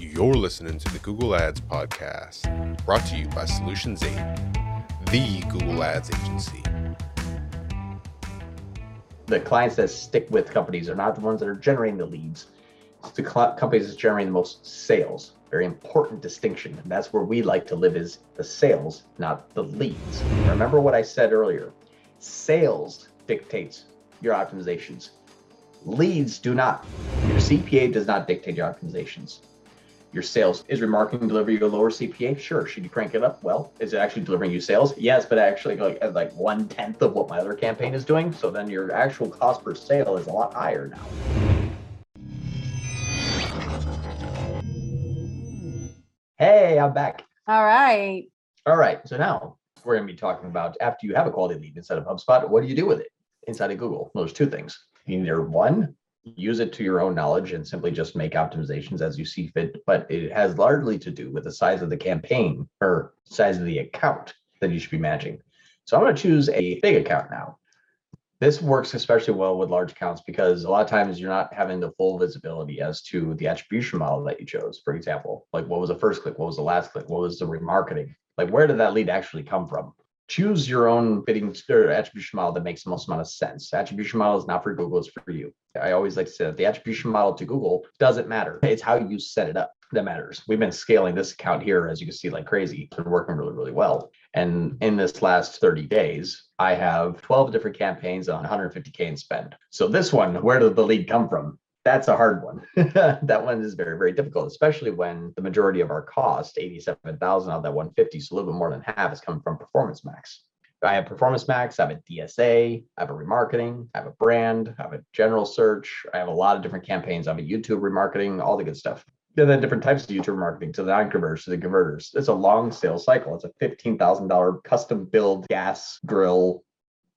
You're listening to the Google Ads Podcast, brought to you by Solutions 8, the Google Ads agency. The clients that stick with companies are not the ones that are generating the leads. It's the cl- companies that generate the most sales. Very important distinction. And that's where we like to live is the sales, not the leads. Remember what I said earlier. Sales dictates your optimizations. Leads do not. Your CPA does not dictate your optimizations. Your sales is remarketing deliver you a lower CPA? Sure. Should you crank it up? Well, is it actually delivering you sales? Yes, but actually like at like one tenth of what my other campaign is doing. So then your actual cost per sale is a lot higher now. Hey, I'm back. All right. All right. So now we're going to be talking about after you have a quality lead inside of HubSpot, what do you do with it inside of Google? Well, there's two things. Either one, use it to your own knowledge and simply just make optimizations as you see fit. But it has largely to do with the size of the campaign or size of the account that you should be managing. So I'm going to choose a big account now. This works especially well with large accounts because a lot of times you're not having the full visibility as to the attribution model that you chose. For example, like what was the first click? What was the last click? What was the remarketing? Like where did that lead actually come from? Choose your own bidding or attribution model that makes the most amount of sense. Attribution model is not for Google, it's for you. I always like to say that the attribution model to Google doesn't matter. It's how you set it up that matters. We've been scaling this account here, as you can see, like crazy. It's been working really, really well. And in this last 30 days, I have 12 different campaigns on 150K in spend. So this one, where did the lead come from? That's a hard one. that one is very, very difficult, especially when the majority of our cost, 87,000 out of that 150, so a little bit more than half is coming from Performance Max. I have Performance Max, I have a DSA, I have a remarketing, I have a brand, I have a general search, I have a lot of different campaigns. I have a YouTube remarketing, all the good stuff. And then different types of YouTube marketing to the non-converters to the converters. It's a long sales cycle. It's a $15,000 custom build gas grill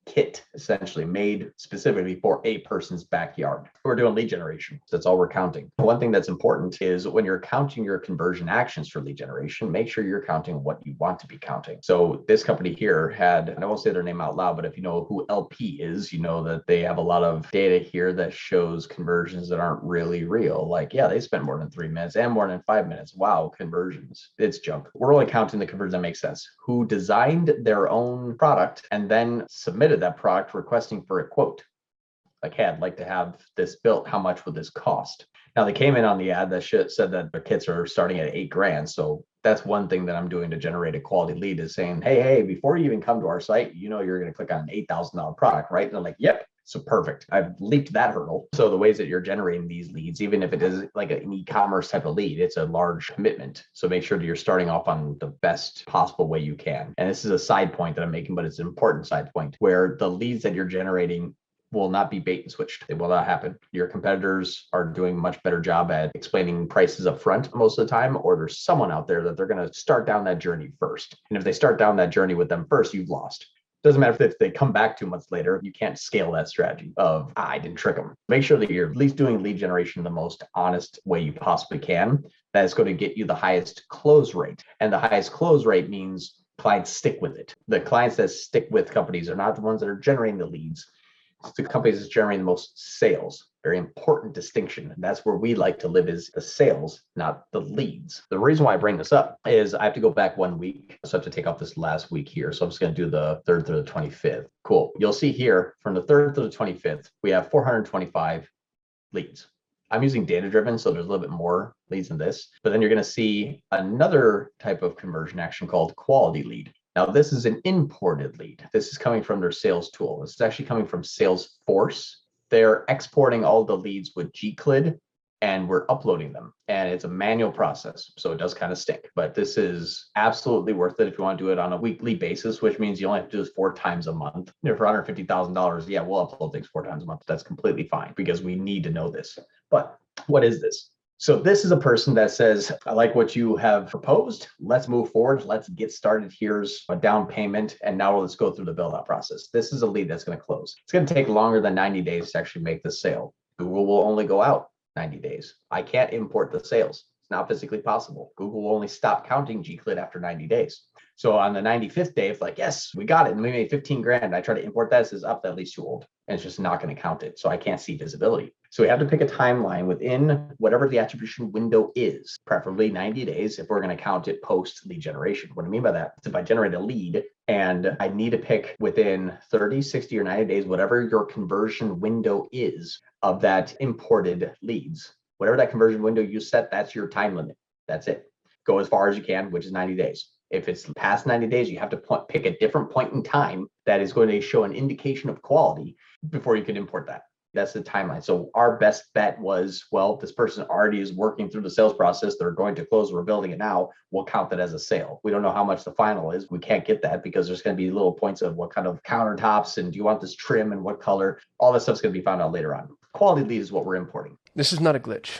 kit essentially made specifically for a person's backyard. We're doing lead generation. That's all we're counting. One thing that's important is when you're counting your conversion actions for lead generation, make sure you're counting what you want to be counting. So this company here had, I won't say their name out loud, but if you know who LP is, you know that they have a lot of data here that shows conversions that aren't really real. Like, yeah, they spent more than three minutes and more than five minutes. Wow, conversions. It's junk. We're only counting the conversions that make sense. Who designed their own product and then submitted submitted that product requesting for a quote. Like, hey, I'd like to have this built. How much would this cost? Now they came in on the ad that said that their kits are starting at eight grand. So that's one thing that I'm doing to generate a quality lead is saying, hey, hey, before you even come to our site, you know you're going to click on an eight thousand dollar product, right? And they're like, yep. So perfect. I've leaped that hurdle. So the ways that you're generating these leads, even if it is like an e-commerce type of lead, it's a large commitment. So make sure that you're starting off on the best possible way you can. And this is a side point that I'm making, but it's an important side point where the leads that you're generating will not be bait and switched. It will not happen. Your competitors are doing much better job at explaining prices up front most of the time, or there's someone out there that they're going to start down that journey first. And if they start down that journey with them first, you've lost. Doesn't matter if they come back two months later, you can't scale that strategy of ah, I didn't trick them. Make sure that you're at least doing lead generation the most honest way you possibly can. That is going to get you the highest close rate. And the highest close rate means clients stick with it. The clients that stick with companies are not the ones that are generating the leads It's the companies that's generating the most sales. Very important distinction. And that's where we like to live is the sales, not the leads. The reason why I bring this up is I have to go back one week. So I have to take off this last week here. So I'm just going to do the 3rd through the 25th. Cool. You'll see here from the 3rd to the 25th, we have 425 leads. I'm using data driven, so there's a little bit more leads than this. But then you're going to see another type of conversion action called quality lead. Now, this is an imported lead. This is coming from their sales tool. This is actually coming from Salesforce. They're exporting all the leads with gclid and we're uploading them. And it's a manual process. So it does kind of stink, but this is absolutely worth it if you want to do it on a weekly basis, which means you only have to do this four times a month. You for $150,000, yeah, we'll upload things four times a month. That's completely fine because we need to know this. But what is this? So this is a person that says, I like what you have proposed. Let's move forward. Let's get started. Here's a down payment. And now let's go through the build out process. This is a lead that's going to close. It's going to take longer than 90 days to actually make the sale. Google will only go out 90 days. I can't import the sales. It's not physically possible. Google will only stop counting gclid after 90 days. So on the 95th day, it's like, yes, we got it, and we made 15 grand, I try to import that, it says up, that leads too old. And it's just not going to count it. So I can't see visibility. So we have to pick a timeline within whatever the attribution window is, preferably 90 days if we're going to count it post lead generation. What I mean by that is if I generate a lead and I need to pick within 30, 60, or 90 days, whatever your conversion window is of that imported leads, whatever that conversion window you set, that's your time limit. That's it. Go as far as you can, which is 90 days. If it's past 90 days, you have to pick a different point in time that is going to show an indication of quality before you can import that. That's the timeline. So our best bet was, well, this person already is working through the sales process. They're going to close. We're building it now. We'll count that as a sale. We don't know how much the final is. We can't get that because there's going to be little points of what kind of countertops and do you want this trim and what color. All that stuff's going to be found out later on. Quality lead is what we're importing. This is not a glitch.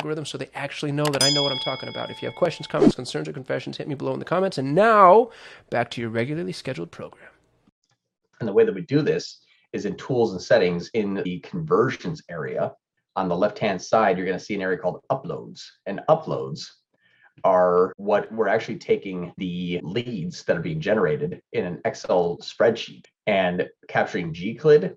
algorithm so they actually know that I know what I'm talking about. If you have questions, comments, concerns, or confessions, hit me below in the comments. And now, back to your regularly scheduled program. And the way that we do this is in tools and settings in the conversions area. On the left hand side, you're going to see an area called uploads. And uploads are what we're actually taking the leads that are being generated in an Excel spreadsheet and capturing GCLID,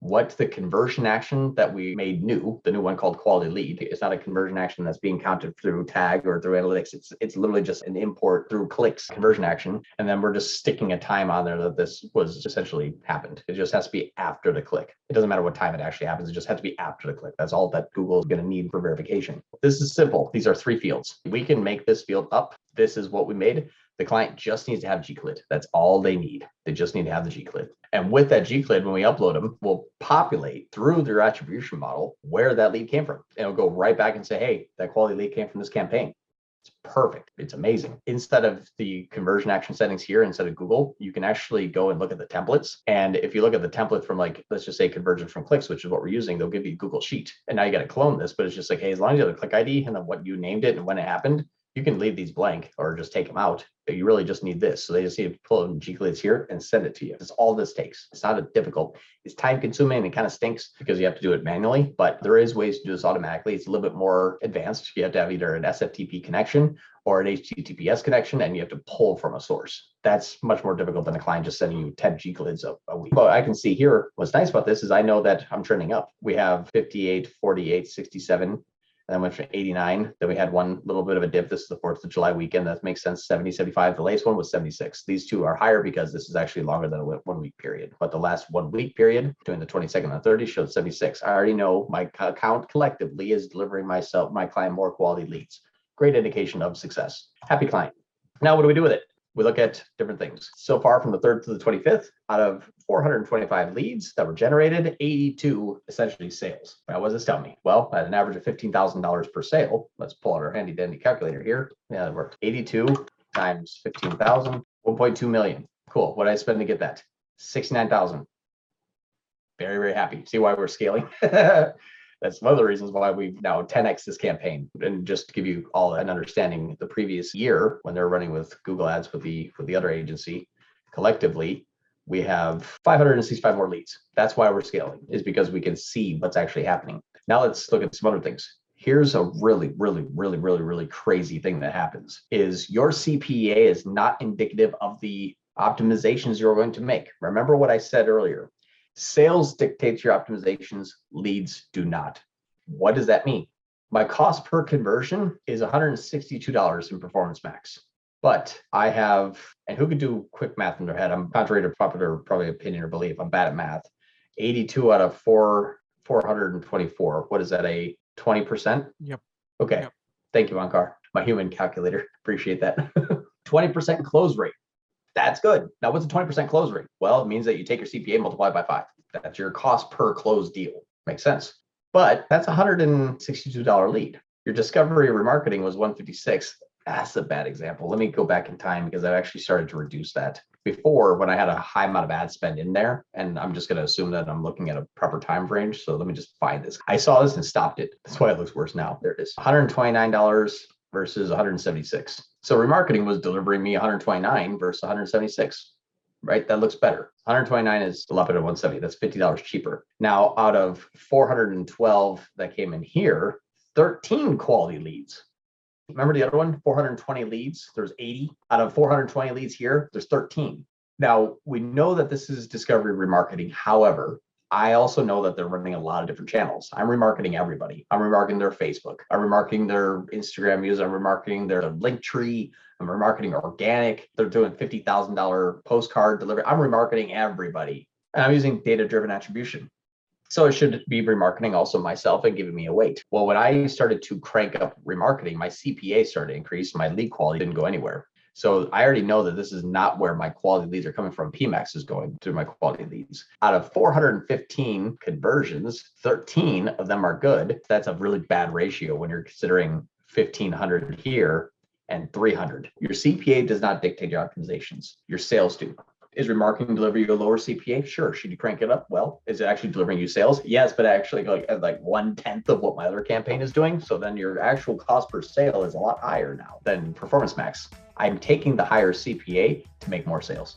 what the conversion action that we made new, the new one called quality lead, it's not a conversion action that's being counted through tag or through analytics. It's it's literally just an import through clicks conversion action. And then we're just sticking a time on there that this was essentially happened. It just has to be after the click. It doesn't matter what time it actually happens. It just has to be after the click. That's all that Google is going to need for verification. This is simple. These are three fields. We can make this field up. This is what we made. The client just needs to have GCLID. That's all they need. They just need to have the GCLID. And with that GCLID, when we upload them, we'll populate through their attribution model where that lead came from. And it'll go right back and say, hey, that quality lead came from this campaign. It's perfect. It's amazing. Instead of the conversion action settings here, instead of Google, you can actually go and look at the templates. And if you look at the template from like, let's just say conversion from clicks, which is what we're using, they'll give you Google Sheet. And now you got to clone this, but it's just like, hey, as long as you have a click ID and then what you named it and when it happened, you can leave these blank or just take them out. You really just need this. So they just need to pull in GCLIDs here and send it to you. That's all this takes. It's not a difficult. It's time consuming and it kind of stinks because you have to do it manually, but there is ways to do this automatically. It's a little bit more advanced. You have to have either an SFTP connection or an HTTPS connection, and you have to pull from a source. That's much more difficult than a client just sending you 10 GCLIDs a, a week. But I can see here, what's nice about this is I know that I'm trending up. We have 58, 48, 67, then went from 89. Then we had one little bit of a dip. This is the 4th of July weekend. That makes sense. 70, 75. The latest one was 76. These two are higher because this is actually longer than a one week period. But the last one week period between the 22nd and 30 showed 76. I already know my account collectively is delivering myself, my client more quality leads. Great indication of success. Happy client. Now, what do we do with it? we look at different things. So far, from the 3rd to the 25th, out of 425 leads that were generated, 82 essentially sales. Now, what does this tell me? Well, at an average of $15,000 per sale, let's pull out our handy dandy calculator here. Yeah, that worked. 82 times 15,000, 1.2 million. Cool. What did I spend to get that? 69,000. Very, very happy. See why we're scaling? that's one of the reasons why we've now 10x this campaign. And just to give you all an understanding, the previous year when they're running with Google Ads with the with the other agency, collectively, we have 565 more leads. That's why we're scaling, is because we can see what's actually happening. Now let's look at some other things. Here's a really, really, really, really, really crazy thing that happens is your CPA is not indicative of the optimizations you're going to make. Remember what I said earlier. Sales dictates your optimizations, leads do not. What does that mean? My cost per conversion is $162 in Performance Max. But I have, and who could do quick math in their head? I'm contrary to popular probably opinion or belief. I'm bad at math. 82 out of four, 424. What is that? A 20%? Yep. Okay. Yep. Thank you, Ankar. My human calculator. Appreciate that. 20% close rate. That's good. Now, what's a 20% close rate? Well, it means that you take your CPA multiplied by five. That's your cost per closed deal. Makes sense. But that's a $162 lead. Your discovery remarketing was 156. That's a bad example. Let me go back in time because I've actually started to reduce that. Before, when I had a high amount of ad spend in there, and I'm just going to assume that I'm looking at a proper time range. So let me just find this. I saw this and stopped it. That's why it looks worse now. There it is. $129 versus 176. So remarketing was delivering me 129 versus 176 right? That looks better. 129 is a lot better than 170. That's $50 cheaper. Now, out of 412 that came in here, 13 quality leads. Remember the other one? 420 leads. There's 80. Out of 420 leads here, there's 13. Now, we know that this is discovery remarketing. However, I also know that they're running a lot of different channels. I'm remarketing everybody. I'm remarketing their Facebook. I'm remarketing their Instagram views. I'm remarketing their link tree. I'm remarketing organic. They're doing $50,000 postcard delivery. I'm remarketing everybody. And I'm using data driven attribution. So it should be remarketing also myself and giving me a weight. Well, when I started to crank up remarketing, my CPA started to increase. My lead quality didn't go anywhere. So I already know that this is not where my quality leads are coming from. PMAX is going through my quality leads. Out of 415 conversions, 13 of them are good. That's a really bad ratio when you're considering 1500 here and 300. Your CPA does not dictate your optimizations. Your sales do. Is remarketing deliver you a lower CPA? Sure. Should you crank it up? Well, is it actually delivering you sales? Yes, but actually like like one tenth of what my other campaign is doing. So then your actual cost per sale is a lot higher now than Performance Max. I'm taking the higher CPA to make more sales.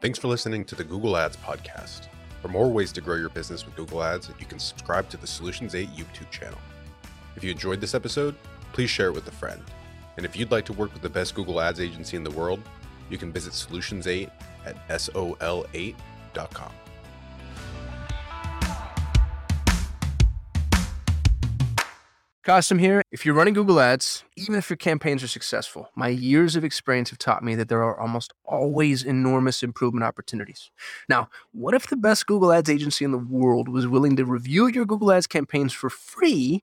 Thanks for listening to the Google Ads podcast. For more ways to grow your business with Google Ads, you can subscribe to the Solutions 8 YouTube channel. If you enjoyed this episode, please share it with a friend. And if you'd like to work with the best Google Ads agency in the world, you can visit Solutions8 at sol8.com. Kasim here. If you're running Google Ads, even if your campaigns are successful, my years of experience have taught me that there are almost always enormous improvement opportunities. Now, what if the best Google Ads agency in the world was willing to review your Google Ads campaigns for free